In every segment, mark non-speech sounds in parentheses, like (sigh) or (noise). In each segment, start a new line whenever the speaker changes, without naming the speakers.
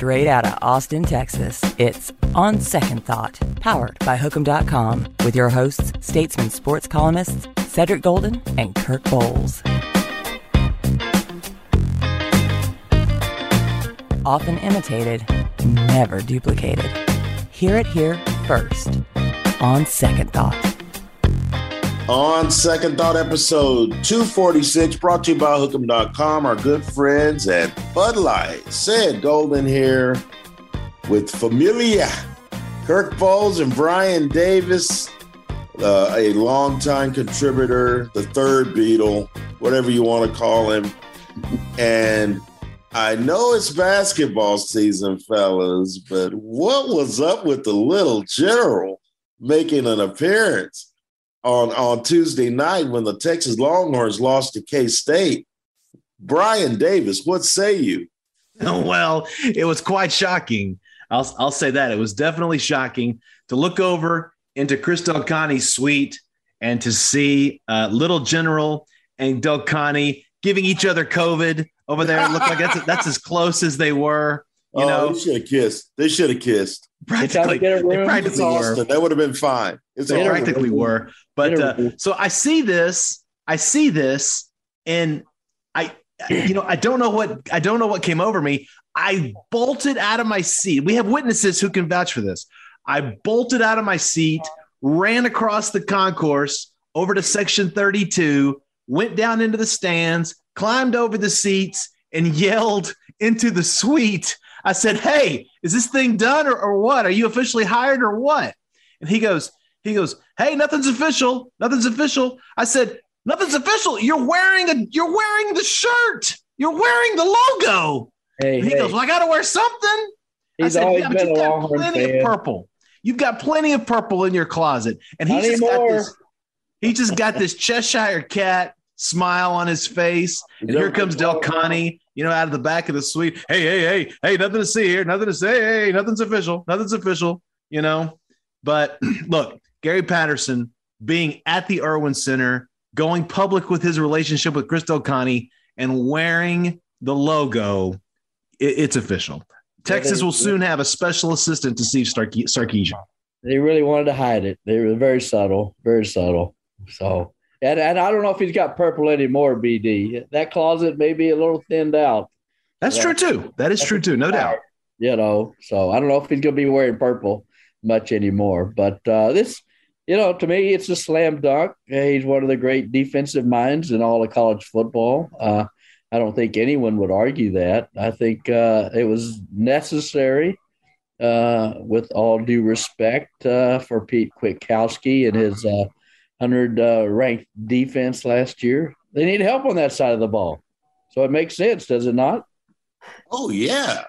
Straight out of Austin, Texas, it's On Second Thought, powered by Hook'em.com, with your hosts, statesman sports columnists Cedric Golden and Kirk Bohls. Often imitated, never duplicated. Hear it here first. On Second Thought.
On Second Thought, episode 246, brought to you by Hook'em.com, our good friends at Bud Light. Ced Golden here with Familia, Kirk Bohls and Brian Davis, uh, a longtime contributor, the third Beatle, whatever you want to call him. And I know it's basketball season, fellas, but what was up with the little general making an appearance on, on Tuesday night when the Texas Longhorns lost to K State? Brian Davis, what say you? (laughs)
Well, it was quite shocking. I'll, I'll say that. It was definitely shocking to look over into Chris Connie's suite and to see uh, Little General and Connie giving each other COVID over there. It looked like that's that's as close as they were. You
oh,
know,
they should have kissed. They should have kissed.
Practically, they practically were.
That would have been fine.
It's they practically were. But uh, so I see this. I see this, and I, you know, I don't know what I don't know what came over me. I bolted out of my seat. We have witnesses who can vouch for this. I bolted out of my seat, ran across the concourse over to section 32, went down into the stands, climbed over the seats, and yelled into the suite. I said, Hey, is this thing done or, or what? Are you officially hired or what? And he goes, he goes, Hey, nothing's official. Nothing's official. I said, Nothing's official. You're wearing a you're wearing the shirt. You're wearing the logo. Hey, and he hey. goes, Well, I gotta wear something.
He's
I said,
always
yeah,
been
you've
a
got
Longhorn
plenty
fan.
of purple. You've got plenty of purple in your closet. And he
Not
just got this, he just got this Cheshire cat smile on his face. And here comes Del Conte, you know, out of the back of the suite. Hey, hey, hey, hey, nothing to see here. Nothing to say. Hey, nothing's official. Nothing's official, you know. But (clears throat) look, Gary Patterson being at the Erwin Center, going public with his relationship with Chris Del Conte and wearing the logo, it- it's official. Texas will soon have a special assistant to Steve Sarkisian.
They really wanted to hide it. They were very subtle, very subtle. So, and, and I don't know if he's got purple anymore, BD. That closet may be a little thinned out,
That's
Yeah.
true too. That is true too, no doubt.
you know. So I don't know if he's going to be wearing purple much anymore. But uh, this, you know, to me, it's a slam dunk. He's one of the great defensive minds in all of college football. Uh, I don't think anyone would argue that. I think uh, it was necessary, uh, with all due respect uh, for Pete Kwiatkowski and his uh, 100 uh, ranked defense last year. They need help on that side of the ball. So it makes sense, does it not?
Oh, yeah.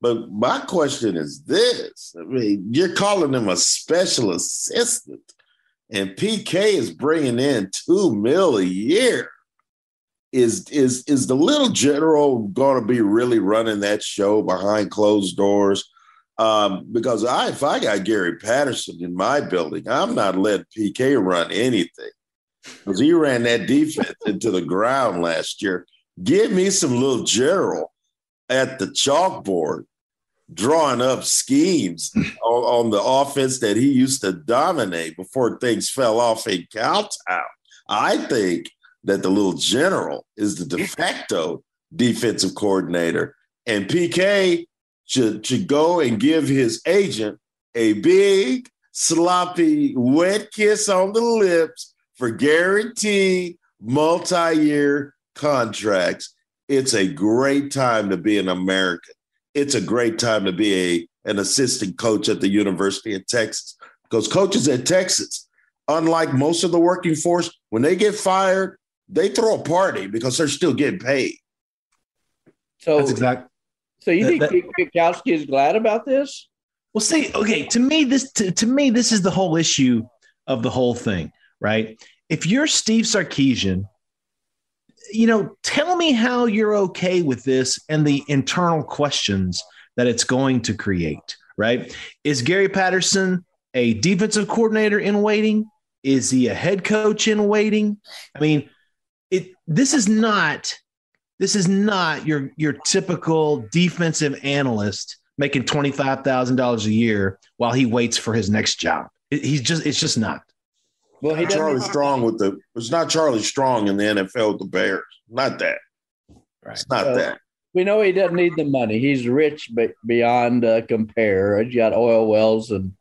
But my question is this I mean, you're calling him a special assistant, and PK is bringing in two mil a year. Is is is the little general going to be really running that show behind closed doors? Um, because I, if I got Gary Patterson in my building, I'm not letting PK run anything because he ran that defense into the ground last year. Give me some little general at the chalkboard drawing up schemes on, on the offense that he used to dominate before things fell off in Cowtown. I think that the little general is the de facto defensive coordinator, and PK should, should go and give his agent a big, sloppy, wet kiss on the lips for guaranteed multi year contracts. It's a great time to be an American. It's a great time to be a, an assistant coach at the University of Texas because coaches at Texas, unlike most of the working force, when they get fired, they throw a party because they're still getting paid.
So
That's exact.
So you
That-
think Kwiatkowski is glad about this?
Well, see, okay, to me, this to, to me, this is the whole issue of the whole thing, right? If you're Steve Sarkisian, you know, tell me how you're okay with this and the internal questions that it's going to create, right? Is Gary Patterson a defensive coordinator in waiting? Is he a head coach in waiting? I mean, it this is not this is not your your typical defensive analyst making twenty five thousand dollars a year while he waits for his next job. It- he's just it's just not.
Well, he.
Charlie Strong with the it's not Charlie Strong in the NFL with the Bears. Not that. Right. It's not
Uh,
that.
We know he doesn't need the money. He's rich but beyond uh, compare. He's got oil wells and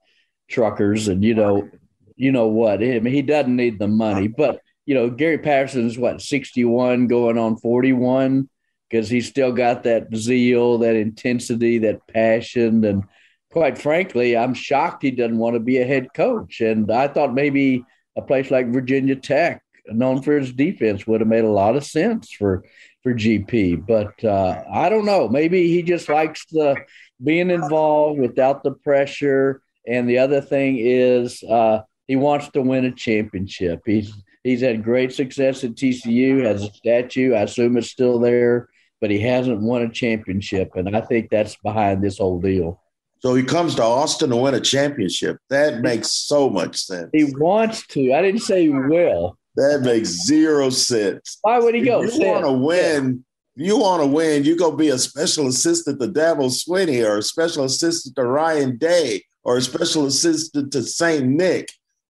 truckers, and you know, you know what? I mean, he doesn't need the money. But you know, Gary Patterson's what sixty-one, going on forty-one, because he's still got that zeal, that intensity, that passion, and quite frankly, I'm shocked he doesn't want to be a head coach. And I thought maybe a place like Virginia Tech, known for its defense, would have made a lot of sense for for GP. But uh, I don't know. Maybe he just likes the being involved without the pressure. And the other thing is uh, he wants to win a championship. He's he's had great success at TCU. Has a statue. I assume it's still there, but he hasn't won a championship. And I think that's behind this whole deal.
So he comes to Austin to win a championship. That makes so much sense.
He wants to. I didn't say he will.
That makes zero sense.
Why would he go?
If you want to win, you want to win, you go be a special assistant to Dabo Swinney or a special assistant to Ryan Day or a special assistant to St. Nick.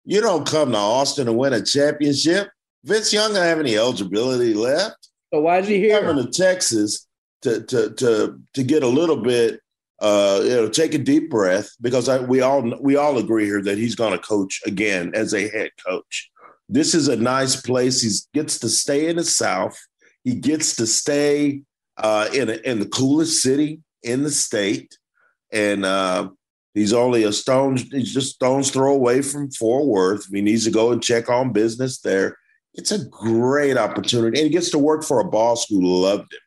You don't come to Austin to win a championship. Vince Young don't have any eligibility left.
So why is he here?
Coming to Texas to to to to get a little bit uh you know take a deep breath because I, we all we all agree here that he's going to coach again as a head coach. This is a nice place. He gets to stay in the South. He gets to stay uh, in a, in the coolest city in the state, and uh, he's only a stone. He's just stone's throw away from Fort Worth. If he needs to go and check on business there, it's a great opportunity, and he gets to work for a boss who loved him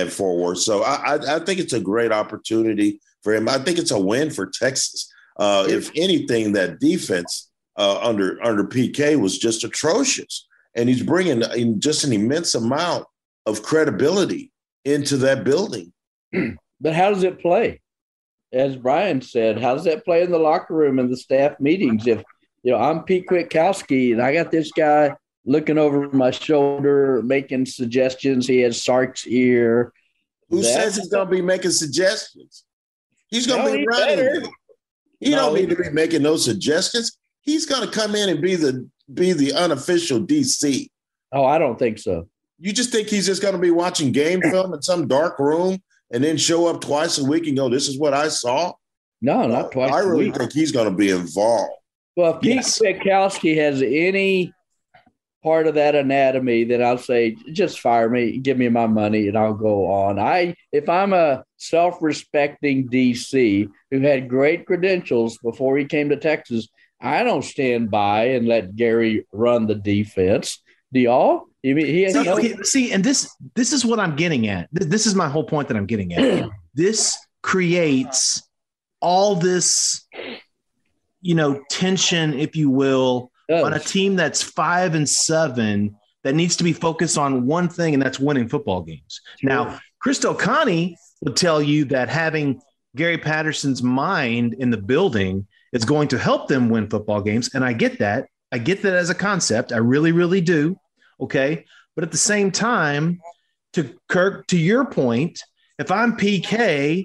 at Fort Worth. So I, I, I think it's a great opportunity for him. I think it's a win for Texas. Uh, if anything, that defense uh, under under PK was just atrocious, and he's bringing in just an immense amount of credibility into that building.
But how does it play? As Brian said, how does that play in the locker room and the staff meetings? If you know I'm Pete Kwiatkowski and I got this guy looking over my shoulder, making suggestions. He has Sark's ear.
Who
That-
says he's going to be making suggestions? He's going to
No,
be running. He
No,
don't need to be making those suggestions. He's going to come in and be the be the unofficial DC.
Oh, I don't think so.
You just think he's just going to be watching game film in some dark room and then show up twice a week and go, "This is what I saw."
No, not uh, twice.
I really
week.
think he's going to be involved.
Well, if Pete
Yes.
Kwiatkowski has any part of that anatomy, then I'll say, just fire me, give me my money, and I'll go on. I, if I'm a self-respecting DC who had great credentials before he came to Texas, I don't stand by and let Gary run the defense. Do y'all? You mean he
See, okay, see, and this this is what I'm getting at. This is my whole point that I'm getting at. (clears throat) this creates all this, you know, tension, if you will, oh. on a team that's five and seven that needs to be focused on one thing, and that's winning football games. Now, Chris Connie would tell you that having Gary Patterson's mind in the building is going to help them win football games. And I get that. I get that as a concept. I really, really do. Okay. But at the same time, to Kirk, to your point, if I'm PK,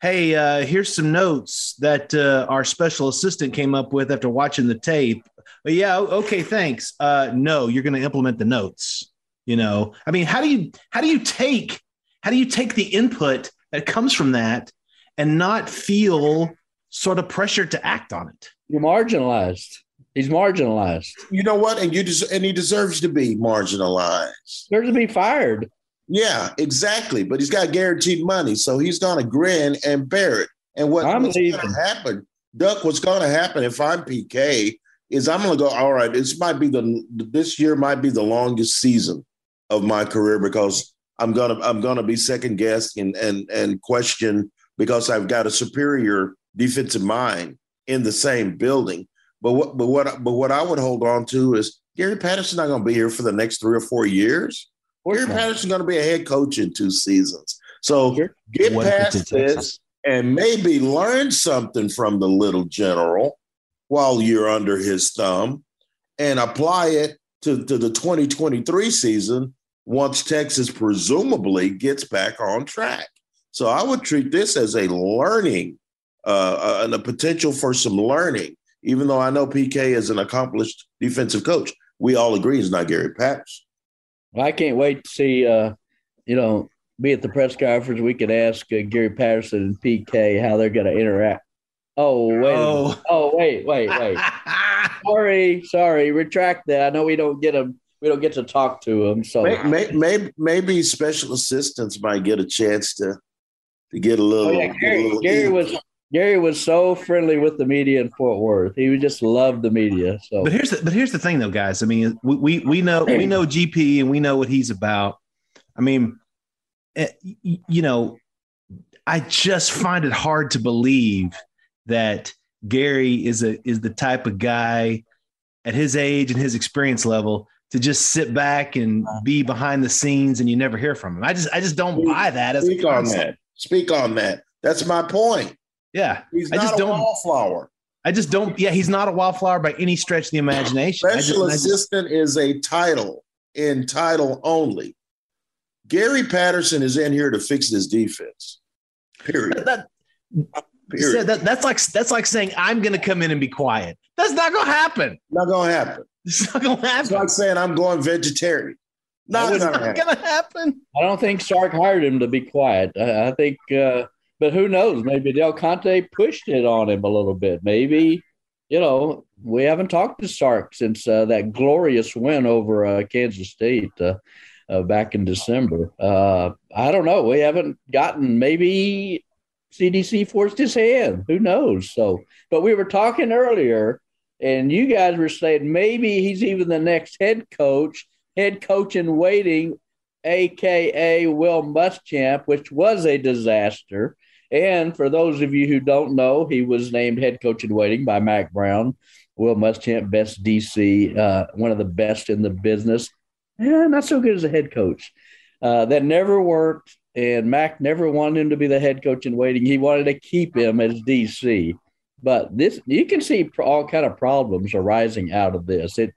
hey, uh, here's some notes that uh, our special assistant came up with after watching the tape. But yeah, okay, thanks. Uh, no, you're going to implement the notes. You know, I mean, how do you how do you take how do you take the input that comes from that and not feel sort of pressure to act on it?
you're marginalized. He's marginalized.
You know what? And you des- and he deserves to be marginalized.
Deserves to be fired.
Yeah, exactly. But he's got guaranteed money, so he's going to grin and bear it. And what, what's gonna happen, Duck? What's going to happen if I'm PK is I'm going to go. All right, this might be the this year might be the longest season of my career because I'm gonna I'm gonna be second guessed and and and question because I've got a superior defensive mind in the same building. But what but what but what I would hold on to is Gary Patterson's not going to be here for the next three or four years. Gary Patterson's going to be a head coach in two seasons. So sure. get what past this and maybe learn something from the little general while you're under his thumb and apply it to, to the 2023 season once Texas presumably gets back on track. So I would treat this as a learning uh, uh, and a potential for some learning, even though I know PK is an accomplished defensive coach. We all agree he's not Gary Patterson.
Well, I can't wait to see, uh, you know, be at the press conference. We could ask uh, Gary Patterson and PK how they're going to interact. Oh wait! Oh, oh wait, wait, wait. (laughs) sorry, sorry. Retract that. I know we don't get them. We don't get to talk to them. So
maybe, maybe, maybe special assistants might get a chance to to get a little. Oh, yeah,
Gary, little Gary was Gary was so friendly with the media in Fort Worth. He just loved the media. So,
but here's the but here's the thing, though, guys. I mean, we we, we know we know GP and we know what he's about. I mean, eh, you know, I just find it hard to believe that Gary is a is the type of guy at his age and his experience level to just sit back and be behind the scenes and you never hear from him. I just I just don't buy that as
speak on that. Speak on that. That's my point.
Yeah.
He's I just don't, wallflower.
I just don't yeah, he's not a wildflower by any stretch of the imagination.
Special
just,
assistant just, is a title in title only. Gary Patterson is in here to fix this defense. Period. That,
Said that, that's like that's like saying I'm going to come in and be quiet. That's not going to happen.
Not going to happen.
It's not going to happen.
It's like saying I'm going vegetarian.
Not it's not going to happen.
I don't think Sark hired him to be quiet. I, I think, uh, but who knows? Maybe Del Conte pushed it on him a little bit. Maybe you know we haven't talked to Sark since uh, that glorious win over uh, Kansas State. Uh, uh, back in December. Uh, I don't know. We haven't gotten maybe CDC forced his hand. Who knows? So, but we were talking earlier, and you guys were saying maybe he's even the next head coach, head coach in waiting, aka Will Muschamp, which was a disaster. And for those of you who don't know, he was named head coach in waiting by Mack Brown. Will Muschamp, best DC, uh, one of the best in the business. Yeah, not so good as a head coach. Uh, that never worked and Mack never wanted him to be the head coach in waiting. He wanted to keep him as DC. But this, you can see all kind of problems arising out of this. It,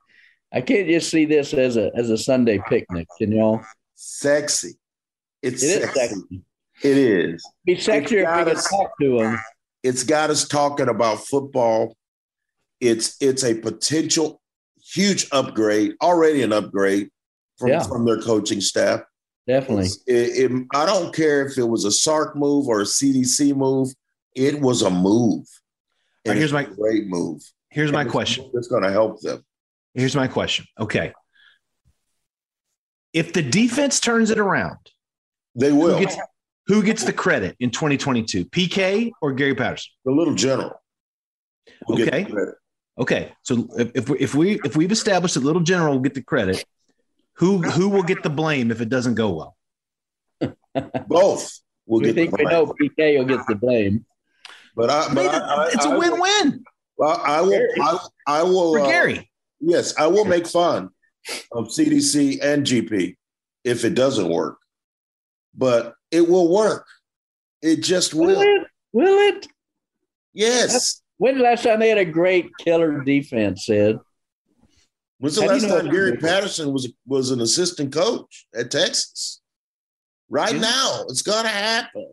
I can't just see this as a as a Sunday picnic. You know,
sexy. It's it sexy. sexy. It is.
Be sexier if we can talk to him.
It's got us talking about football. It's it's a potential huge upgrade, already an upgrade from, yeah. from their coaching staff.
Definitely.
It, it, I don't care if it was a Sark move or a CDC move. It was a move.
Right, here's my
great move.
Here's and my question.
It's going to help them.
Here's my question. Okay. If the defense turns it around,
they will.
Who gets, who gets the credit in 2022? PK or Gary Patterson?
The little general.
Okay. Okay. So if, if we if we if we've established that little general will get the credit, who who will get the blame if it doesn't go
well? (laughs) Both will
we
get.
think we know PK will get the blame,
but I, but I, I,
it's a win-win.
Well, I will. I, I will.
For uh, Gary.
Yes, I will make fun of CDC and GP if it doesn't work, but it will work. It just will.
Will it? Will it?
Yes.
When's the last time they had a great killer defense, Ed?
When's the How last time Gary Patterson was was an assistant coach at Texas? Right yeah. now, it's gonna happen.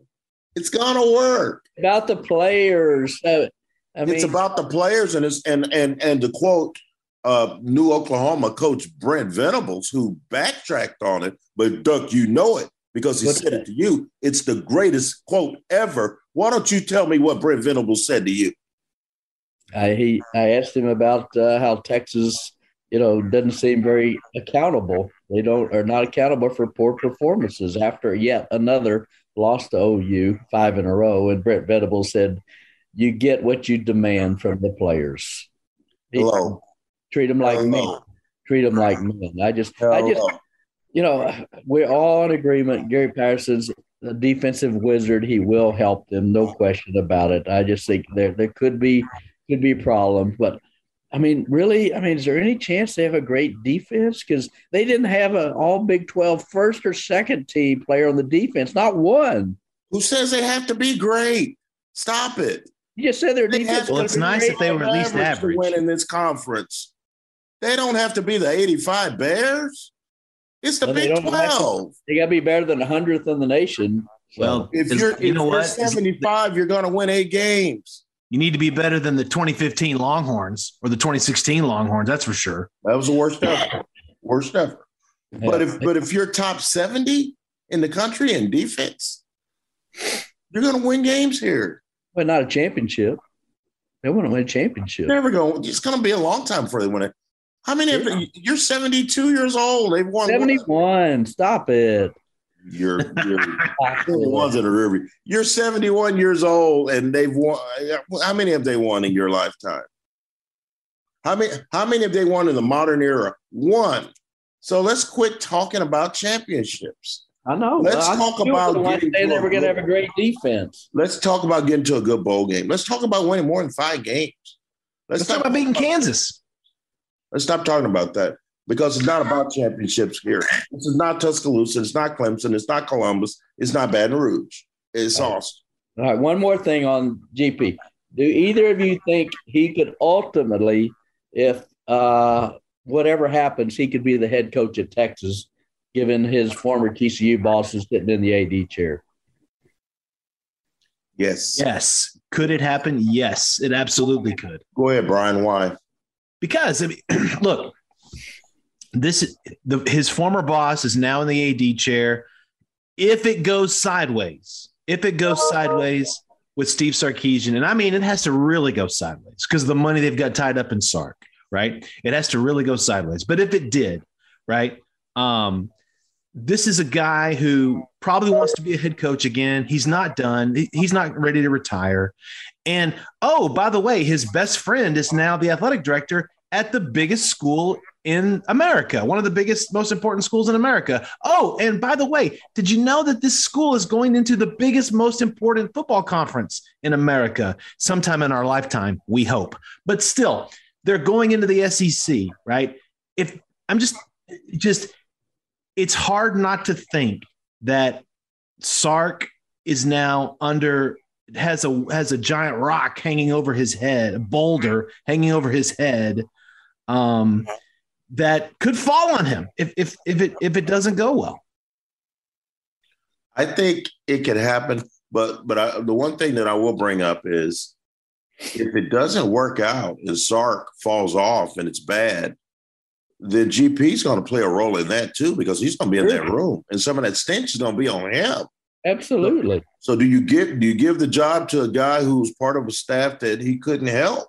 It's gonna work.
About the players. Uh, I mean,
it's about the players, and it's and and and to quote uh, New Oklahoma coach Brent Venables, who backtracked on it, but Duck, you know it because he said that? it to you. It's the greatest quote ever. Why don't you tell me what Brent Venables said to you?
I he I asked him about uh, how Texas you know, doesn't seem very accountable. They don't are not accountable for poor performances after yet another loss to OU five in a row. And Brent Venables said, "You get what you demand from the players.
Hello.
Treat them like Hello. men. Treat them like men." I just, Hello. I just, you know, we're all in agreement. Gary Patterson's a defensive wizard. He will help them, no question about it. I just think there there could be could be problems, but I mean, really, I mean, is there any chance they have a great defense? Because they didn't have an all Big 12 first or second team player on the defense, not one.
Who says they have to be great? Stop it.
You just said their
They
defense.
Well, it's nice
great
if they were at least
to
average.
win in this conference. They don't have to be the 85 Bears. It's the
Well, they
Big
don't have
12.
They got to be better than the hundredth in the nation. So,
Well,
If you're,
you
if
know
you're
what? Is-
75, you're going to win eight games.
You need to be better than the 2015 Longhorns or the 2016 Longhorns. That's for sure.
That was the worst ever. Worst ever. But if but if you're top 70 in the country in defense, you're going to win games here.
but not a championship. They want to win a championship.
Never going. It's going to be a long time before they win it. How many? of them- You're 72 years old. They've won.
Seventy-one. Stop it.
You're, you're (laughs) the ones that are river. You're 71 years old, and they've won. How many have they won in your lifetime? How many? How many have they won in the modern era? One. So let's quit talking about championships.
I know.
Let's
I
talk about
don't
getting
understand
to
they
a
were going to
good-
have a great defense.
Let's talk about getting to a good bowl game. Let's talk about winning more than five games.
Let's talk about beating Kansas.
Let's stop talking about that because it's not about championships here. This is not Tuscaloosa. It's not Clemson. It's not Columbus. It's not Baton Rouge. It's Austin.
All right, one more thing on GP. Do either of you think he could ultimately, if uh, whatever happens, he could be the head coach at Texas, given his former TCU boss is sitting in the AD chair?
Yes.
Yes. Could it happen? Yes, it absolutely could.
Go ahead, Brian. Why?
Because I mean, (clears throat) look, this the his former boss is now in the AD chair. If it goes sideways, if it goes sideways with Steve Sarkisian, and I mean it has to really go sideways because the money they've got tied up in Sark, right? It has to really go sideways. But if it did, right? Um, this is a guy who probably wants to be a head coach again. He's not done. He's not ready to retire. And oh, by the way, his best friend is now the athletic director at the biggest school in America, one of the biggest, most important schools in America. Oh, and by the way, did you know that this school is going into the biggest, most important football conference in America sometime in our lifetime? We hope. But still, they're going into the SEC, right? If I'm just, just, it's hard not to think that Sark is now under has a has a giant rock hanging over his head, a boulder hanging over his head, um, that could fall on him if if if it if it doesn't go well.
I think it could happen, but but I, the one thing that I will bring up is if it doesn't work out and Sark falls off and it's bad, then GP is going to play a role in that too because he's going to be in that room and some of that stench is going to be on him.
Absolutely.
So do you get do you give the job to a guy who's part of a staff that he couldn't help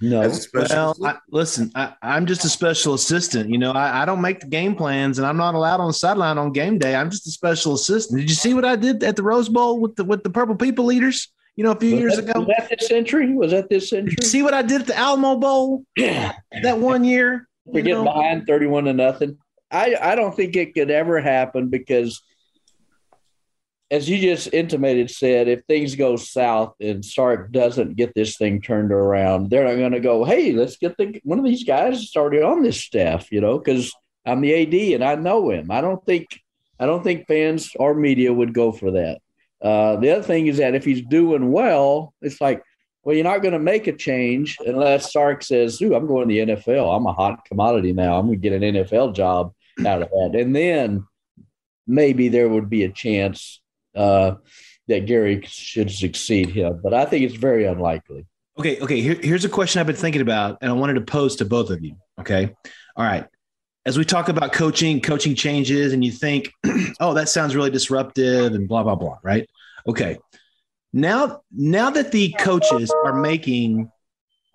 No.
as a special
Well. I, listen, I, I'm just a special assistant. You know, I, I don't make the game plans, and I'm not allowed on the sideline on game day. I'm just a special assistant. Did you see what I did at the Rose Bowl with the with the Purple People Eaters? You know, a few
was,
years
that,
ago.
was that this century? Was that this century?
Did you see what I did at the Alamo Bowl (clears throat) that one year?
We're getting
know?
behind 31 to nothing. I, I don't think it could ever happen because, as you just intimated, said if things go south and Sark doesn't get this thing turned around, they're not going to go, hey, let's get the one of these guys started on this staff, you know, because I'm the AD and I know him. I don't think I don't think fans or media would go for that. Uh, the other thing is that if he's doing well, it's like, well, you're not going to make a change unless Sark says, "Ooh, I'm going to the NFL. I'm a hot commodity now. I'm going to get an NFL job out of that." And then maybe there would be a chance uh, that Gary should succeed him. But I think it's very unlikely.
Okay, okay. Here, here's a question I've been thinking about, and I wanted to pose to both of you. Okay, all right. As we talk about coaching, coaching changes, and you think, (clears throat) "Oh, that sounds really disruptive," and blah blah blah, right? Okay. Now, now that the coaches are making,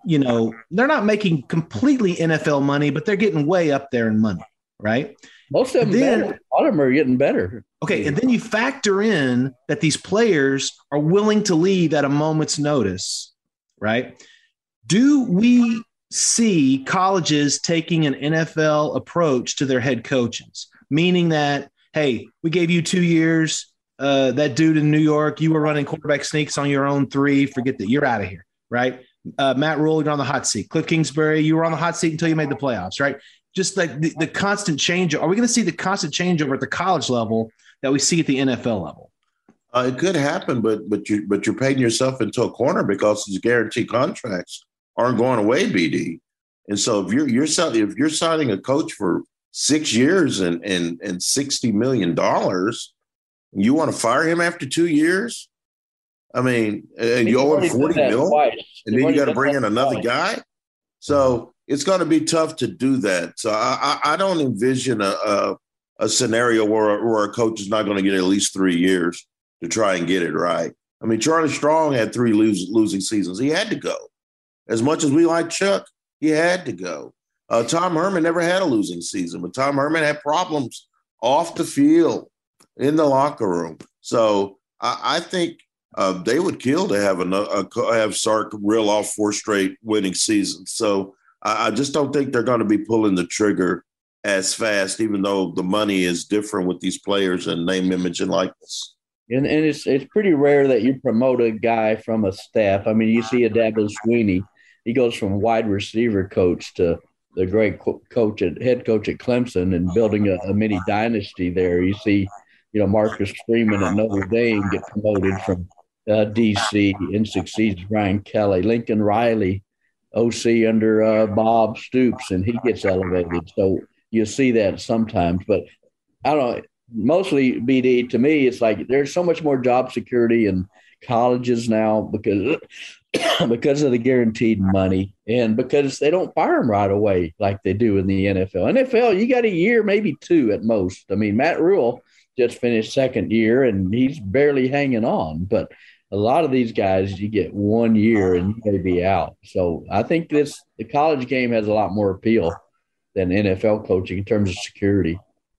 you know, they're not making completely NFL money, but they're getting way up there in money, right?
Most of them,
Then-
better. a lot of them are getting better.
Okay, and then you factor in that these players are willing to leave at a moment's notice, right? Do we see colleges taking an NFL approach to their head coaches? meaning that hey, we gave you two years. Uh, that dude in New York, you were running quarterback sneaks on your own three. Forget that. You're out of here, right? Uh, Matt Rhule, you're on the hot seat. Cliff Kingsbury, you were on the hot seat until you made the playoffs, right? Just like the, the constant change. Are we going to see the constant changeover at the college level that we see at the NFL level?
Uh, it could happen, but but you but you're paying yourself into a corner because these guaranteed contracts aren't going away, BD. And so if you're you're if you're signing a coach for six years and and and sixty million dollars, you want to fire him after two years? I mean, and you owe him forty million, twice. and then you got to bring in another twice. guy. So it's going to be tough to do that. So I, I, don't envision a, a, a scenario where where a coach is not going to get at least three years to try and get it right. I mean, Charlie Strong had three lose, losing seasons. He had to go. As much as we like Chuck, he had to go. Uh, Tom Herman never had a losing season, but Tom Herman had problems off the field, in the locker room. So I, I think uh, they would kill to have a, have Sark reel off four straight winning seasons. So I, I just don't think they're going to be pulling the trigger as fast, even though the money is different with these players and name, image, and likeness.
And, and it's it's pretty rare that you promote a guy from a staff. I mean, you see a Dabo Swinney, he goes from wide receiver coach to the great co- coach at head coach at Clemson and building a, a, mini dynasty there. You see, you know, Marcus Freeman at Notre Dame get promoted from uh, DC and succeeds Brian Kelly. Lincoln Riley, OC under uh, Bob Stoops, and he gets elevated. So you see that sometimes, but I don't know mostly BD to me, it's like there's so much more job security in colleges now because (coughs) because of the guaranteed money and because they don't fire them right away like they do in the NFL. NFL, you got a year, maybe two at most. I mean, Matt Rhule just finished second year and he's barely hanging on, but a lot of these guys you get one year and you may be out. So I think this the college game has a lot more appeal than NFL coaching in terms of security.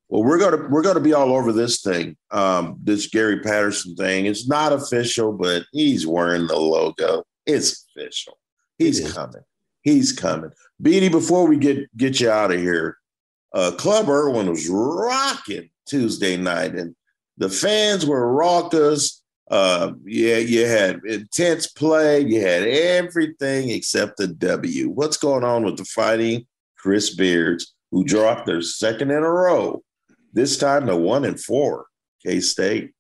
Well, we're gonna we're gonna be all over this thing, um, this Gary Patterson thing. It's not official, but he's wearing the logo. It's official. He's it coming. He's coming. Beanie, before we get get you out of here, uh, Club Erwin was rocking Tuesday night, and the fans were raucous. Uh, yeah, you had intense play. You had everything except the W. What's going on with the fighting Chris Beards, who dropped their second in a row this time to one and four, K State.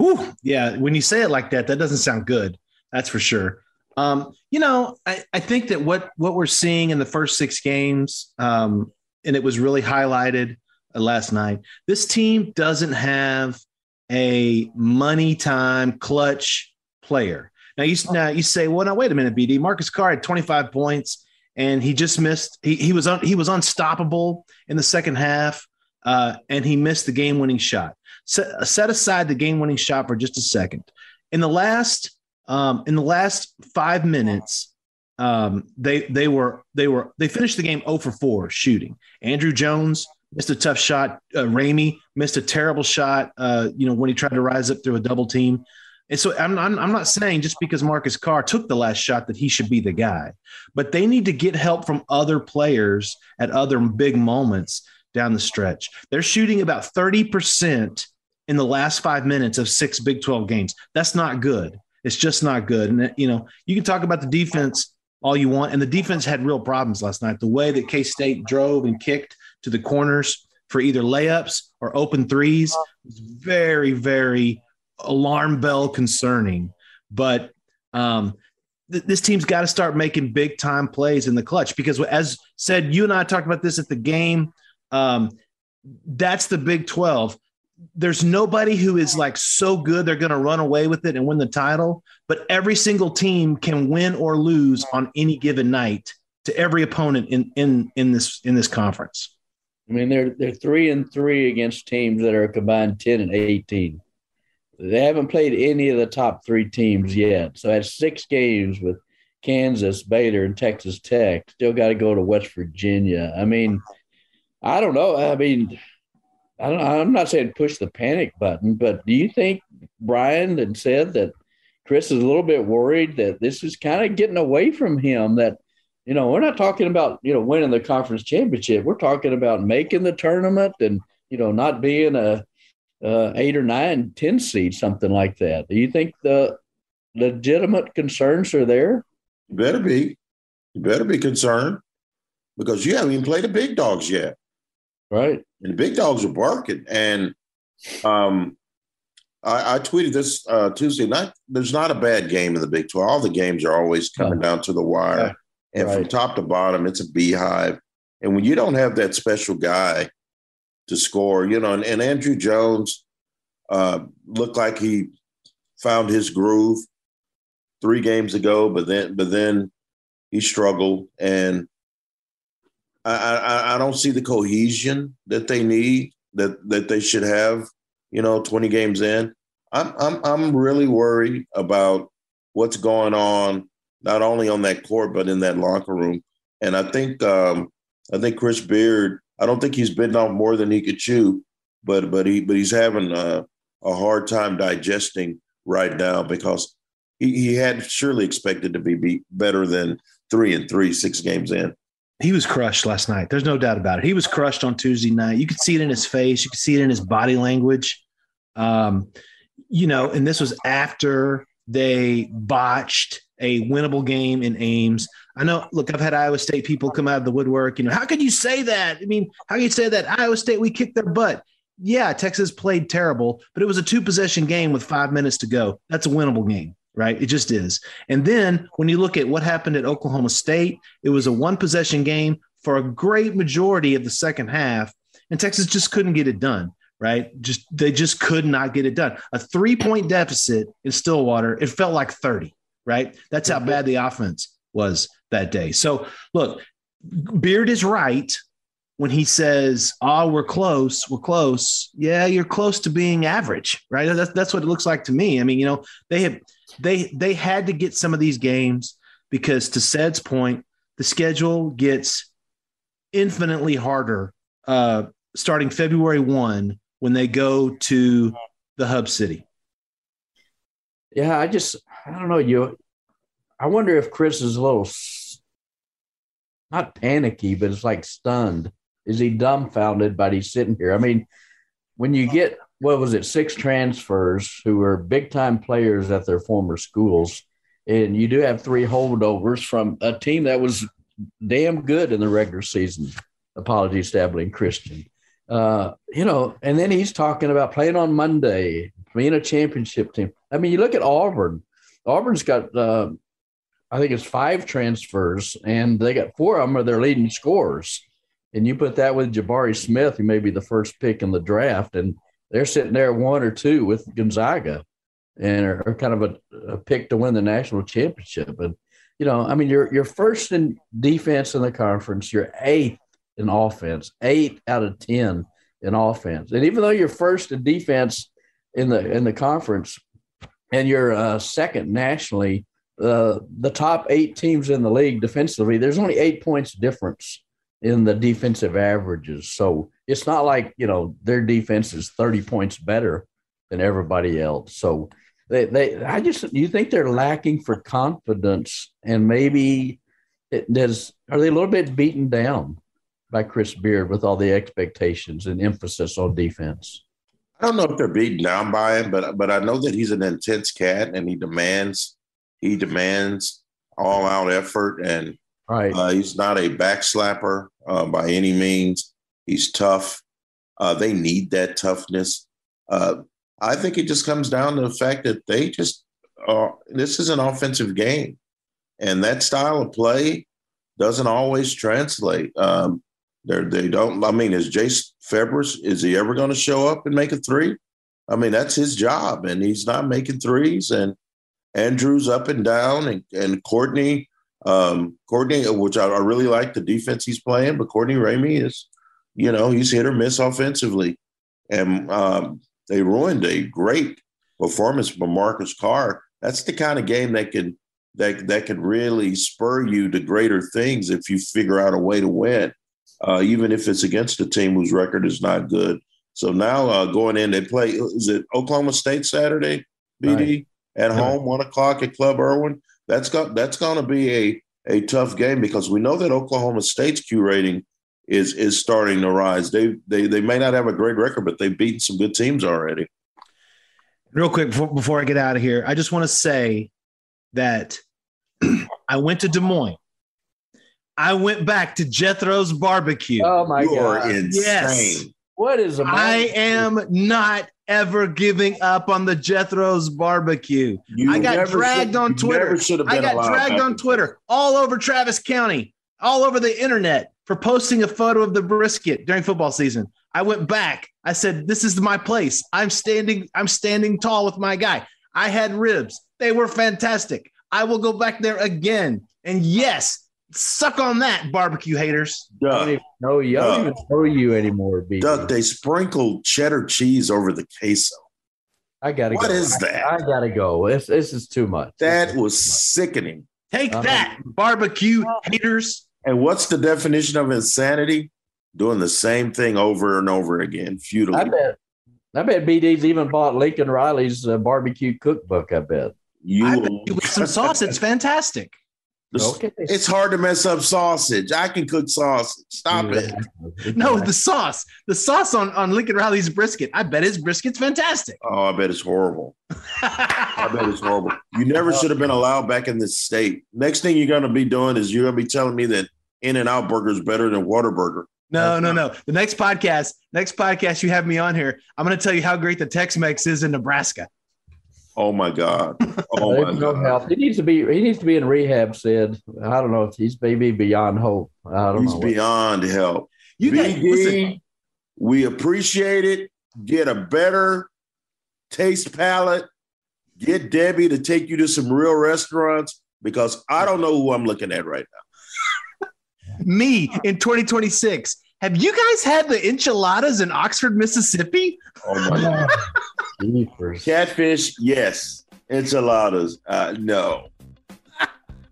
Ooh, yeah. When you say it like that, that doesn't sound good. That's for sure. Um, you know, I, I think that what what we're seeing in the first six games, um, and it was really highlighted uh, last night. This team doesn't have a money time clutch player. Now you now you say, well, now wait a minute, BD. Marcus Carr had 25 points, and he just missed. He he was un, he was unstoppable in the second half uh, and he missed the game winning shot. Set, set, aside the game winning shot for just a second. In the last um, in the last five minutes, um, they they were they were they finished the game 0 for 4 shooting. Andrew Jones missed a tough shot. Uh, Ramey missed a terrible shot. Uh, you know when he tried to rise up through a double team. And so I'm, I'm, I'm not saying just because Marcus Carr took the last shot that he should be the guy, but they need to get help from other players at other big moments down the stretch. They're shooting about 30% in the last five minutes of six Big 12 games. That's not good. It's just not good. And, you know, you can talk about the defense all you want. And the defense had real problems last night. The way that K State drove and kicked to the corners for either layups or open threes was very, very alarm bell concerning. But um, th- this team's got to start making big time plays in the clutch because, as said, you and I talked about this at the game. Um, that's the Big 12. There's nobody who is like so good they're going to run away with it and win the title, but every single team can win or lose on any given night to every opponent in in in this in this conference.
I mean, they're they're three and three against teams that are combined ten and eighteen. They haven't played any of the top three teams yet. So that's six games with Kansas, Baylor, and Texas Tech. Still got to go to West Virginia. I mean, I don't know. I mean, I don't, I'm not saying push the panic button, but do you think Brian had said that Chris is a little bit worried that this is kind of getting away from him? That you know, we're not talking about you know winning the conference championship. We're talking about making the tournament and you know, not being a, a eight or nine, 10 seed, something like that. Do you think the legitimate concerns are there?
You better be. You better be concerned because you haven't even played the big dogs yet.
Right.
And the big dogs are barking. And um, I, I tweeted this uh, Tuesday night. There's not a bad game in the Big 12. All the games are always coming down to the wire. And
Right.
from top to bottom, it's a beehive. And when you don't have that special guy to score, you know, and, and Andrew Jones uh, looked like he found his groove three games ago, but then but then he struggled. And I, I, I don't see the cohesion that they need that that they should have. You know, twenty games in, I'm I'm I'm really worried about what's going on not only on that court but in that locker room. And I think um, I think Chris Beard. I don't think he's bitten off more than he could chew, but but he but he's having a, a hard time digesting right now because he, he had surely expected to be, be better than three and three six games in.
he was crushed last night. There's no doubt about it. He was crushed on Tuesday night. You could see it in his face. You could see it in his body language. Um, you know, and this was after they botched a winnable game in Ames. I know. Look, I've had Iowa State people come out of the woodwork. You know, how could you say that? I mean, how can you say that? Iowa State, we kicked their butt. Yeah, Texas played terrible, but it was a two possession game with five minutes to go. That's a winnable game, right? It just is. And then when you look at what happened at Oklahoma State, it was a one possession game for a great majority of the second half, and Texas just couldn't get it done. Right? Just they just could not get it done. A three point deficit in Stillwater, it felt like 30, right? That's how bad the offense was that day. So look, Beard is right when he says, "Oh, we're close, we're close." Yeah, you're close to being average, right? That's that's what it looks like to me. I mean, you know, they have they they had to get some of these games because, to Ced's point, the schedule gets infinitely harder uh, starting February one when they go to the hub city.
Yeah, I just I don't know you. I wonder if Chris is a little not panicky, but it's like stunned. Is he dumbfounded? But he's sitting here. I mean, when you get what was it, six transfers who were big time players at their former schools, and you do have three holdovers from a team that was damn good in the regular season. Apologies to Abilene Christian. Uh, you know, and then he's talking about playing on Monday, being a championship team. I mean, you look at Auburn. Auburn's got, uh, I think it's five transfers, and they got four of them are their leading scorers. And you put that with Jabari Smith, who may be the first pick in the draft, and they're sitting there one or two with Gonzaga, and are, kind of a, a pick to win the national championship. And you know, I mean, you're you're first in defense in the conference, you're eighth in offense, eight out of ten in offense, and even though you're first in defense in the in the conference, and you're uh, second nationally, uh, the top eight teams in the league defensively, there's only eight points difference in the defensive averages. So it's not like you know their defense is 30 points better than everybody else. So they, they I just you think they're lacking for confidence and maybe it does are they a little bit beaten down by Chris Beard with all the expectations and emphasis on defense?
I don't know if they're beaten down by him, but but I know that he's an intense cat and he demands he demands all out effort and
Right.
uh, he's not a backslapper uh, by any means. He's tough. Uh, they need that toughness. Uh, I think it just comes down to the fact that they just this is an offensive game, and that style of play doesn't always translate. Um, they they don't. I mean, is Jase Febres is he ever going to show up and make a three? I mean, that's his job, and he's not making threes. And Andrew's up and down, and, and Courtney, um, Courtney, which I, I really like the defense he's playing, but Courtney Ramey is, you know, he's hit or miss offensively, and um, they ruined a great performance from Marcus Carr. That's the kind of game that can that that can really spur you to greater things if you figure out a way to win, uh, even if it's against a team whose record is not good. So now uh, going in, they play. Is it Oklahoma State Saturday? BD
Right.
at home, one o'clock at Club Erwin. That's got that's going to be a a tough game because we know that Oklahoma State's Q rating is is starting to rise. They they they may not have a great record, but they've beaten some good teams already.
Real quick before, before I get out of here, I just want to say that (clears throat) I went to Des Moines. I went back to Jethro's barbecue.
Oh my
you
god!
are insane.
Yes.
What is a
I am not ever giving up on the Jethro's barbecue.
You
I got
never
dragged
should-
on Twitter.
never should have
I got dragged on Twitter all over Travis County, all over the internet for posting a photo of the brisket during football season. I went back. I said, "This is my place. I'm standing. I'm standing tall with my guy. I had ribs. They were fantastic. I will go back there again. And yes, suck on that, barbecue haters.
I don't
Duck,
even know you. I don't even know you anymore, B.
Duck, they sprinkled cheddar cheese over the queso.
I gotta
What
go.
is
I-
that?
I, gotta go. This, this is too much.
That was
much.
sickening.
Take
Uh-huh.
that, barbecue haters."
And what's the definition of insanity? Doing the same thing over and over again,
I
futilely.
bet. I bet BD's even bought Lincoln Riley's uh, barbecue cookbook. I bet.
You,
I bet you with some sauce. It's fantastic.
Okay.
It's hard to mess up sausage. I can cook sausage. Stop it. (laughs)
No, the sauce, the sauce on on Lincoln Riley's brisket. I bet his brisket's fantastic.
Oh, I bet it's horrible. (laughs) I bet it's horrible. You never should have been allowed back in this state. Next thing you're going to be doing is you're going to be telling me that In and Out Burger is better than Whataburger.
No, no, no. The next podcast, next podcast you have me on here, I'm going to tell you how great the Tex-Mex is in Nebraska.
Oh my God. Oh my
no
God.
help. He needs to be. He needs to be in rehab. Said. I don't know if he's maybe beyond hope. I don't
He's
know.
He's beyond help.
You
BD,
listen,
we appreciate it. Get a better taste palette. Get Debbie to take you to some real restaurants because I don't know who I'm looking at right now. (laughs)
me in 2026. Have you guys had the enchiladas in Oxford, Mississippi?
Oh my God. (laughs) Catfish, yes. Enchiladas, uh, no.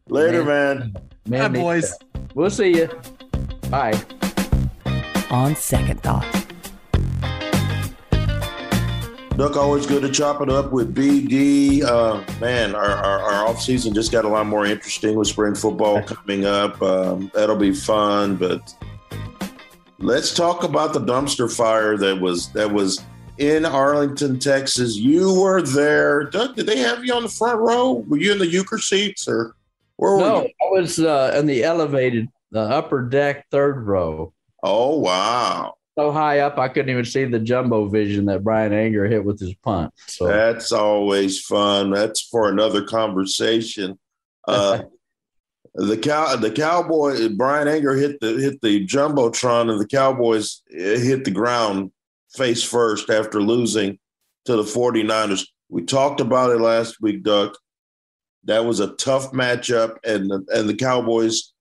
Later, man.
Man,
Hi, boys.
We'll see you. Bye.
On second thought.
Duck, always good to chop it up with BD. Uh, man, our, our, our off season just got a lot more interesting with spring football (laughs) coming up. Um, that'll be fun, but let's talk about the dumpster fire that was that was in Arlington, Texas. You were there. Duck, did they have you on the front row? Were you in the Uecker seats or where were
No,
you?
I was uh, in the elevated, the upper deck, third row.
Oh wow.
So high up, I couldn't even see the jumbo vision that Bryan Anger hit with his punt. So
That's always fun. That's for another conversation. Uh, (laughs) the cow, the cowboy, Bryan Anger hit the hit the jumbotron, and the Cowboys eh, hit the ground face first after losing to the 49ers. We talked about it last week, Duck. That was a tough matchup, and the, and the Cowboys,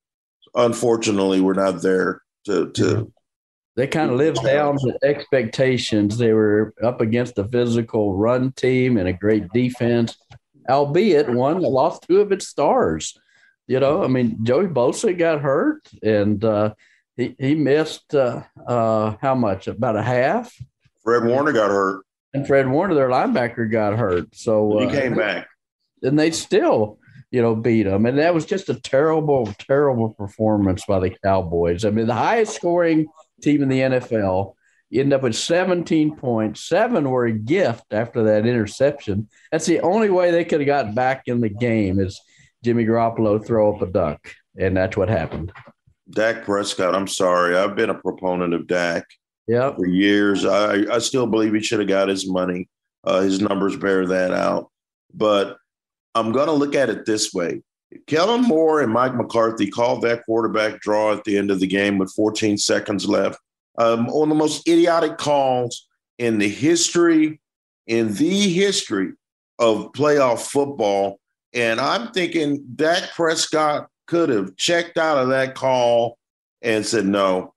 unfortunately, were not there to to.
they kind of lived down to expectations. They were up against a physical run team and a great defense, albeit one that lost two of its stars. You know, I mean, Joey Bosa got hurt and uh, he, he missed uh, uh, how much? About a half.
Fred Warner got hurt.
And Fred Warner, their linebacker, got hurt. So
He
uh,
came back.
and they still, you know, beat them. And that was just a terrible, terrible performance by the Cowboys. I mean, the highest scoring team in the NFL you end up with 17 points. Seven were a gift after that interception. That's the only way they could have gotten back in the game is Jimmy Garoppolo throw up a duck. And that's what happened.
Dak Prescott. I'm sorry. I've been a proponent of Dak.
Yep.
for years. I, I still believe he should have got his money. Uh, his numbers bear that out. But I'm going to look at it this way. Kellen Moore and Mike McCarthy called that quarterback draw at the end of the game with 14 seconds left. Um, one of the most idiotic calls in the history, in the history of playoff football. And I'm thinking Dak Prescott could have checked out of that call and said, no,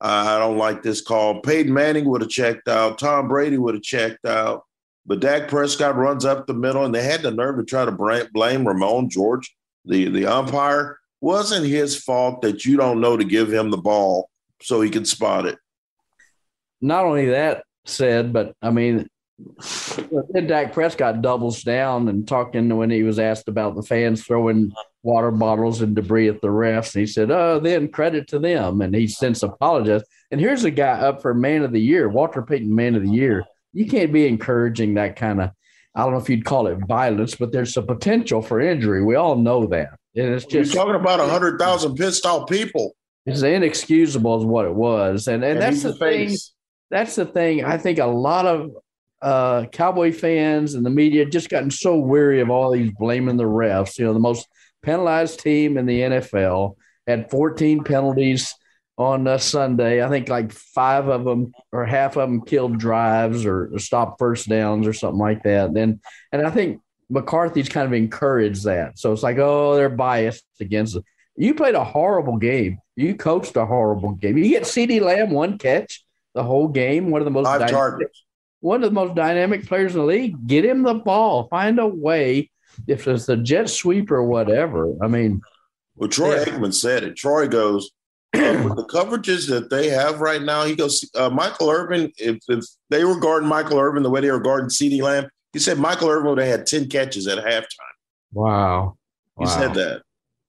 I don't like this call. Peyton Manning would have checked out. Tom Brady would have checked out. But Dak Prescott runs up the middle, and they had the nerve to try to blame Ramon George, the, the umpire. Wasn't his fault that you don't know to give him the ball so he can spot it.
Not only that said, but I mean, Then Dak Prescott doubles down and talking when he was asked about the fans throwing water bottles and debris at the refs. And he said, Oh, then credit to them. And he since apologized. And here's a guy up for man of the year, Walter Payton, man of the year. You can't be encouraging that kind of, I don't know if you'd call it violence, but there's a potential for injury. We all know that. And it's just
You're talking about 100,000 pissed off people.
it's inexcusable is what it was. And, and,
And
that's the
the
thing. That's the thing. I think a lot of uh, Cowboy fans and the media just gotten so weary of all these blaming the refs. You know, the most penalized team in the NFL had 14 penalties on uh, Sunday. I think like five of them or half of them killed drives or, or stopped first downs or something like that. And and I think McCarthy's kind of encouraged that. So it's like, oh, they're biased against it. You played a horrible game. You coached a horrible game. You get CeeDee Lamb one catch the whole game. One of the most
Five targets.
One of the most dynamic players in the league. Get him the ball. Find a way. If it's a jet sweep or whatever. I mean,
Well, Troy
Yeah.
Aikman said it. Troy goes, uh, with the coverages that they have right now, he goes, uh, Michael Irvin, if, if they were guarding Michael Irvin the way they were guarding CeeDee Lamb, he said Michael Irvin would have had 10 catches at halftime.
wow.
He said that.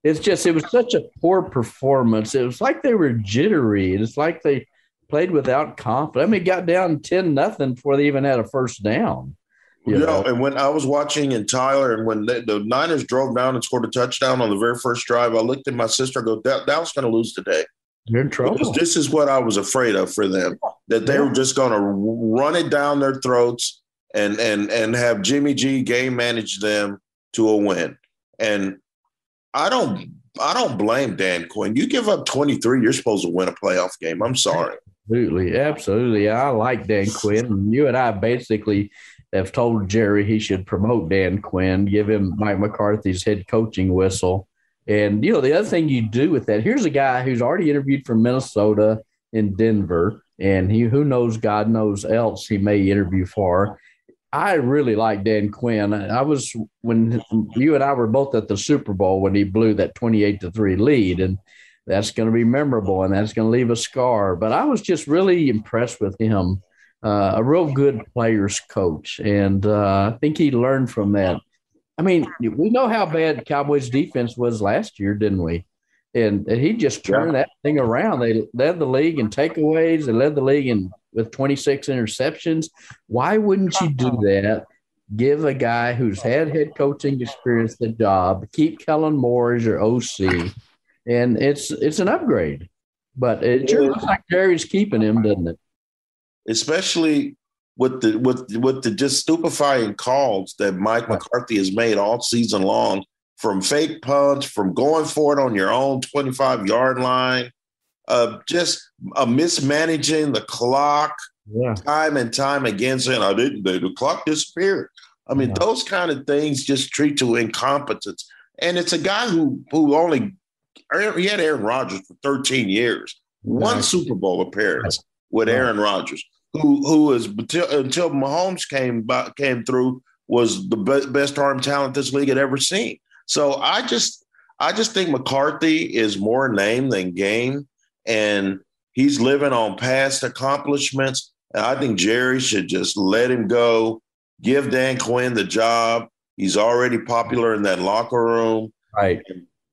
It's just it was such a poor performance. It was like they were jittery. It's like they played without confidence. I mean, got down ten nothing before they even had a first down. You know?
know, and when I was watching in Tyler, and when the, the Niners drove down and scored a touchdown on the very first drive, I looked at my sister. and go, "Dal- Dallas going to lose today.
You're in
Because
trouble.
this is what I was afraid of for them that they were just going to run it down their throats and and and have Jimmy G game manage them to a win. And I don't I don't blame Dan Quinn. You give up 23, you're supposed to win a playoff game. I'm sorry.
Absolutely, absolutely. I like Dan Quinn. You and I basically have told Jerry he should promote Dan Quinn, give him Mike McCarthy's head coaching whistle. And you know, the other thing you do with that, here's a guy who's already interviewed for Minnesota in Denver, and he who knows, God knows else he may interview for. I really like Dan Quinn. I was when you and I were both at the Super Bowl when he blew that 28 to 3 lead. And that's going to be memorable and that's going to leave a scar. But I was just really impressed with him. Uh, a real good players coach. And uh, I think he learned from that. I mean, we know how bad Cowboys defense was last year, didn't we? And, and he just turned that thing around. They led the league in takeaways. They led the league in with 26 interceptions. Why wouldn't you do that? Give a guy who's had head coaching experience the job. Keep Kellen Moore as your OC, and it's it's an upgrade. But it sure looks like Jerry's keeping him, doesn't it?
Especially with the with with the just stupefying calls that Mike McCarthy has made all season long from fake punts, from going for it on your own 25 yard line, uh, just uh, mismanaging the clock
Yeah.
time and time again, saying, I didn't, the, the clock disappeared. I mean,
Yeah.
those kind of things just treat to incompetence. And it's a guy who who only he had Aaron Rodgers for 13 years, one. Super Bowl appearance with. Aaron Rodgers, who who is until, until Mahomes came by, came through was the be- best arm talent this league had ever seen. So I just I just think McCarthy is more name than game, and he's living on past accomplishments. And I think Jerry should just let him go, give Dan Quinn the job. He's already popular in that locker room.
Right.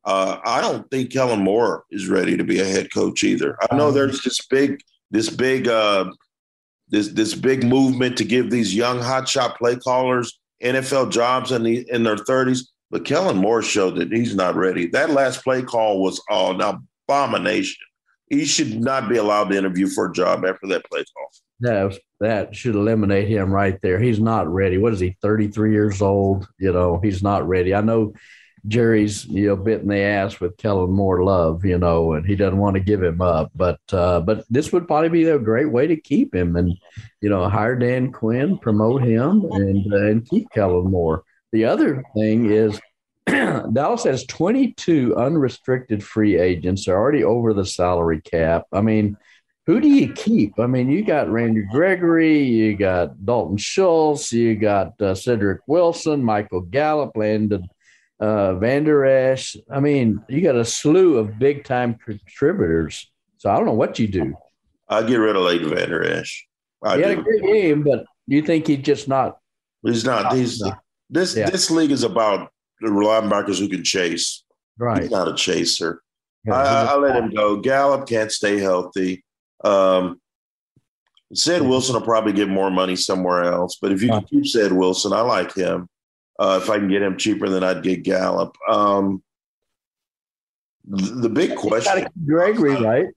Uh, I don't think Kellen Moore is ready to be a head coach either. I know there's this big, this big, uh, this this big movement to give these young hotshot play callers NFL jobs in the in their 30s, but Kellen Moore showed that he's not ready. That last play call was an abomination. He should not be allowed to interview for a job after that play call.
That that should eliminate him right there. He's not ready. What is he? Thirty three years old. You know, he's not ready. I know Jerry's you know bit in the ass with Kellen Moore love. You know, and he doesn't want to give him up. But uh, but this would probably be a great way to keep him and you know hire Dan Quinn, promote him, and uh, and keep Kellen Moore. The other thing is. (clears throat) Dallas has 22 unrestricted free agents. They're already over the salary cap. I mean, who do you keep? I mean, you got Randy Gregory, you got Dalton Schultz, you got uh, Cedric Wilson, Michael Gallup, Landon uh, Vander Esch. I mean, you got a slew of big time contributors. So I don't know what you do.
I get rid of Leighton Vander Esch. I
He had a
do.
great game, but You think he's just not?
He's not. He's
No.
this.
Yeah.
This league is about the linebackers who can chase.
Right.
He's not a chaser.
Yeah,
I, I, let him go. Gallup can't stay healthy. Um, Sid Wilson will probably get more money somewhere else, but if you can keep Sid Wilson, I like him. Uh, if I can get him cheaper than I'd get Gallup. Um, the, the big question.
keep Gregory right.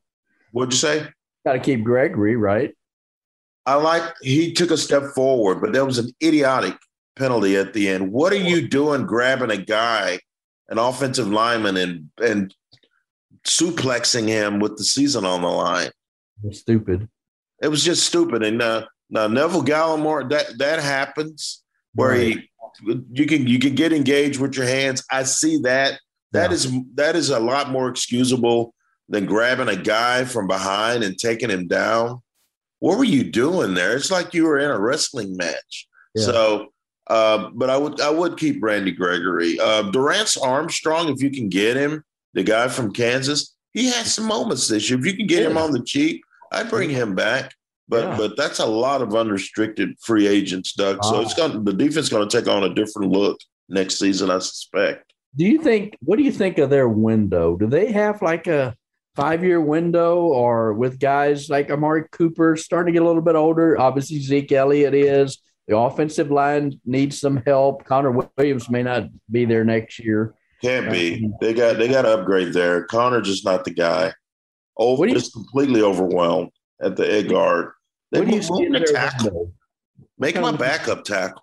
What'd you say?
Got to keep Gregory right.
I like he took a step forward, but there was an idiotic penalty at the end. What are you doing grabbing a guy, an offensive lineman, and and suplexing him with the season on the line?
It's stupid.
It was just stupid. And uh, now Neville Gallimore, that that happens where he you can you can get engaged with your hands. I see that. That
Yeah.
is that is a lot more excusable than grabbing a guy from behind and taking him down. What were you doing there? It's like you were in a wrestling match.
Yeah.
So, uh, but I would I would keep Randy Gregory. Uh, Dorance Armstrong, if you can get him, the guy from Kansas, he had some moments this year. If you can get him on the cheap, I'd bring him back. But
Yeah.
but that's a lot of unrestricted free agents, Doug. So
Ah.
it's going the defense going to take on a different look next season, I suspect.
Do you think? What do you think of their window? Do they have like a five-year window, or with guys like Amari Cooper starting to get a little bit older? Obviously, Zeke Elliott is. The offensive line needs some help. Connor Williams may not be there next year.
Can't be. They got they got to upgrade there. Connor's just not the guy. Over just completely overwhelmed at the egg guard. They
What do you see in
to tackle. Make him a backup tackle.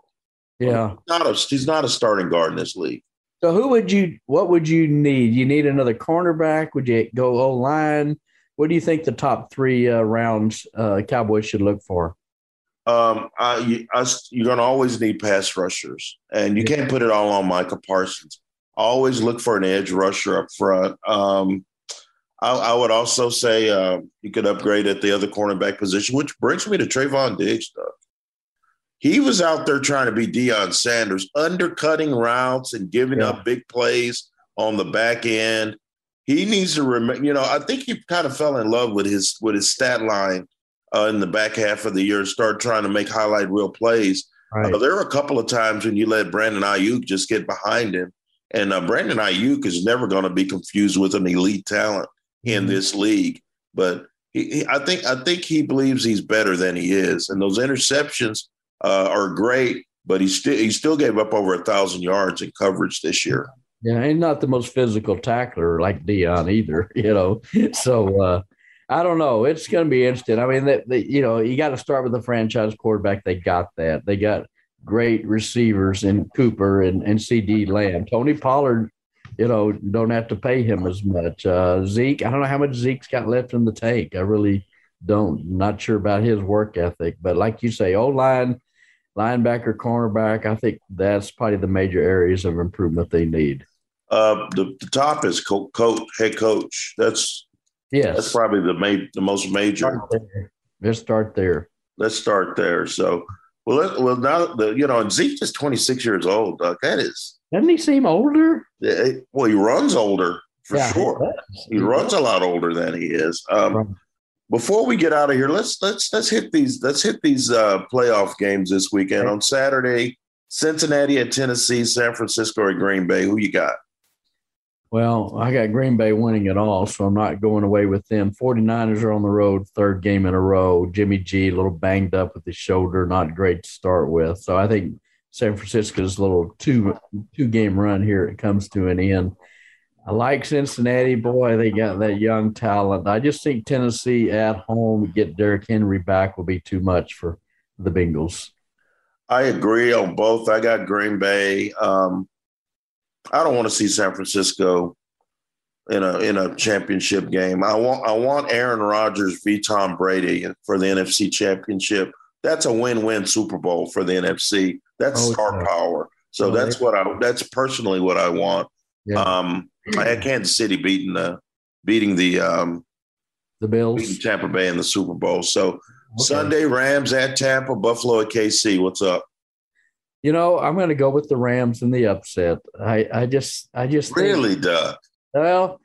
Yeah.
Not a, he's not a starting guard in this league.
So who would you? What would you need? You need another cornerback? Would you go O line? What do you think the top three uh, rounds uh, Cowboys should look for?
Um, I, you, us, you're going to always need pass rushers, and you can't put it all on Micah Parsons. Always look for an edge rusher up front. Um, I, I would also say uh, you could upgrade at the other cornerback position, which brings me to Trevon Diggs. He was out there trying to be Deion Sanders, undercutting routes and giving
Yeah.
up big plays on the back end. He needs to remember. You know, I think he kind of fell in love with his with his stat line uh, in the back half of the year and started trying to make highlight real plays.
Right.
Uh, there were a couple of times when you let Brandon Aiyuk just get behind him, and uh, Brandon Aiyuk is never going to be confused with an elite talent in
Mhm.
this league. But he, I think I think he believes he's better than he is, and those interceptions uh, are great. But he still he still gave up over a thousand yards in coverage this year.
Yeah, and not the most physical tackler like Deion either, (laughs) you know. So uh, I don't know. It's going to be interesting. I mean, that you know, you got to start with the franchise quarterback. They got that. They got great receivers in Cooper and, and CeeDee Lamb. Tony Pollard, you know, don't have to pay him as much. Uh, Zeke, I don't know how much Zeke's got left in the tank. I really don't. Not sure about his work ethic, but like you say, old line, linebacker, cornerback. I think that's probably the major areas of improvement they need.
Uh, the, the top is co- coach, head coach. That's
Yes.
that's probably the ma- the most major.
Start. Let's start there.
Let's start there. So, well, let, well now the you know, and Zeke is 26 years old. Doug. That is,
Doesn't he seem older?
eh, well, he runs older for
Yeah,
sure.
does.
He runs a lot older than he is. Um,
Right.
Before we get out of here, let's let's let's hit these let's hit these uh, playoff games this weekend on Saturday. Cincinnati at Tennessee, San Francisco at Green Bay. Who you got?
Well, I got Green Bay winning it all, so I'm not going away with them. 49ers are on the road, third game in a row. Jimmy G, a little banged up with his shoulder, not great to start with. So I think San Francisco's little two two game run here it comes to an end. I like Cincinnati. Boy, they got that young talent. I just think Tennessee at home get Derrick Henry back will be too much for the Bengals.
I agree on both. I got Green Bay. Um, I don't want to see San Francisco in a in a championship game. I want I want Aaron Rodgers v Tom Brady for the NFC Championship. That's a win-win Super Bowl for the NFC. That's
Oh,
star
yeah.
power. So
Oh,
that's what I that's personally what I want.
Yeah.
Um, I had Kansas City beating the beating the um,
The
beating
Bills.
Tampa Bay in the Super Bowl. So
Okay.
Sunday Rams at Tampa, Buffalo at KC. What's up?
You know, I'm going to go with the Rams in the upset. I, I just, I just think-
Really, Doug?
well,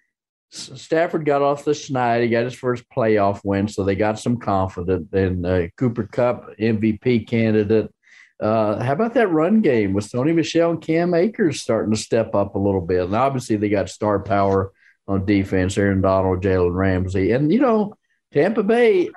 Stafford got off the schneid. He got his first playoff win, so they got some confidence. And uh, Cooper Kupp, MVP candidate. Uh, how about that run game with Sony Michel and Cam Akers starting to step up a little bit? And obviously, they got star power on defense Aaron Donald, Jalen Ramsey. And, you know, Tampa Bay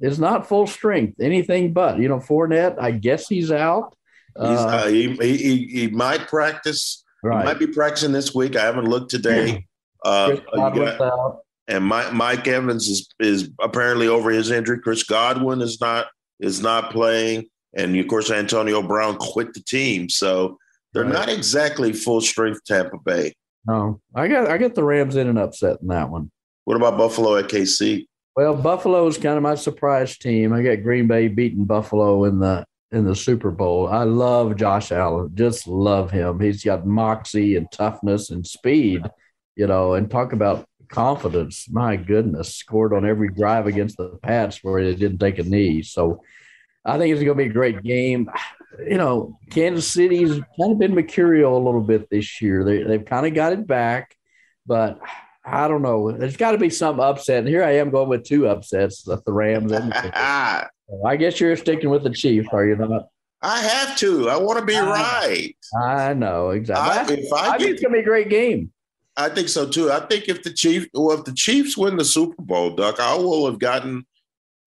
is not full strength, anything but. You know, Fournette, I guess he's out.
He's, uh, he, he, he might practice. Right. He might be practicing this week. I haven't looked today. Uh, got, and Mike, Mike Evans is is apparently over his injury. Chris Godwin is not is not playing, and of course Antonio Brown quit the team, so they're right. not exactly full strength Tampa Bay.
No, I got I got the Rams in an upset in that one.
What about Buffalo at KC?
Well, Buffalo is kind of my surprise team. I got Green Bay beating Buffalo in the in the Super Bowl. I love Josh Allen. Just love him. He's got moxie and toughness and speed you know, and talk about confidence. My goodness, scored on every drive against the Pats where they didn't take a knee. So I think it's going to be a great game. You know, Kansas City's kind of been mercurial a little bit this year. They, they've kind of got it back, but I don't know. There's got to be some upset. And here I am going with two upsets: the Rams and the (laughs) I guess you're sticking with the Chiefs, are you not?
I have to. I want to be right.
I know exactly. I, I, I think it's gonna be a great game.
I think so too. I think if the Chiefs, well, if the Chiefs win the Super Bowl, Duck, I will have gotten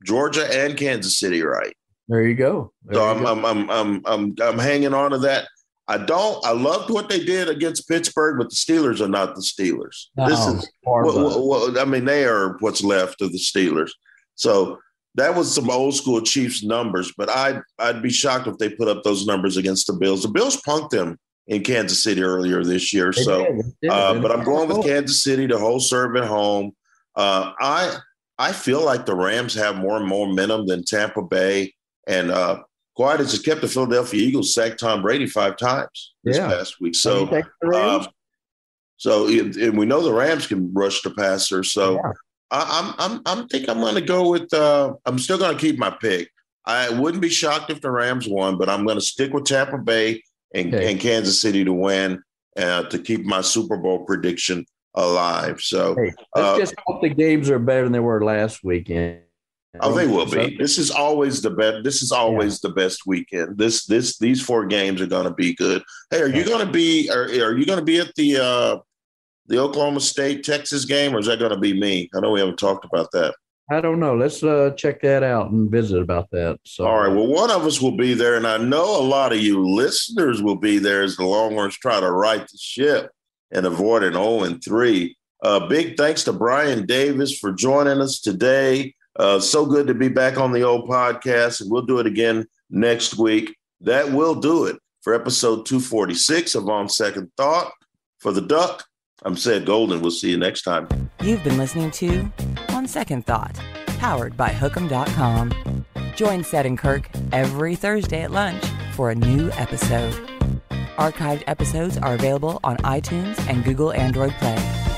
Georgia and Kansas City right.
There you go. There
so
you
I'm, go. I'm, I'm, I'm, I'm, I'm hanging on to that. I don't. I loved what they did against Pittsburgh, but the Steelers are not the Steelers. No, this is. Well, well, I mean, they are what's left of the Steelers. So that was some old school Chiefs numbers, but I'd I'd be shocked if they put up those numbers against the Bills. The Bills punked them in Kansas City earlier this year. They so, did, did. Uh, but I'm going with Kansas City to hold serve at home. Uh, I I feel like the Rams have more and momentum than Tampa Bay, and uh, Quiet has kept the Philadelphia Eagles sacked Tom Brady five times this yeah. past week. So, um, so and we know the Rams can rush the passer. So, yeah. I, I'm I'm I'm think I'm going to go with. Uh, I'm still going to keep my pick. I wouldn't be shocked if the Rams won, but I'm going to stick with Tampa Bay and, okay. and Kansas City to win uh, to keep my Super Bowl prediction alive. So hey,
let's uh, just hope the games are better than they were last weekend.
Oh, they will be. This is always the best. This is always yeah. the best weekend. This this these four games are going to be good. Hey, are you going to be? Are, are you going to be at the uh, the Oklahoma State Texas game, or is that going to be me? I know we haven't talked about that.
I don't know. Let's uh, check that out and visit about that. So,
all right. Well, one of us will be there, and I know a lot of you listeners will be there as the Longhorns try to right the ship and avoid an 0 and 3. Uh, big thanks to Brian Davis for joining us today. Uh, so good to be back on the old podcast, and we'll do it again next week. That will do it for episode 246 of On Second Thought. For the Duck, I'm Ced Golden. We'll see you next time.
You've been listening to On Second Thought, powered by Hook'em.com. Join Seth and Kirk every Thursday at lunch for a new episode. Archived episodes are available on iTunes and Google Android Play.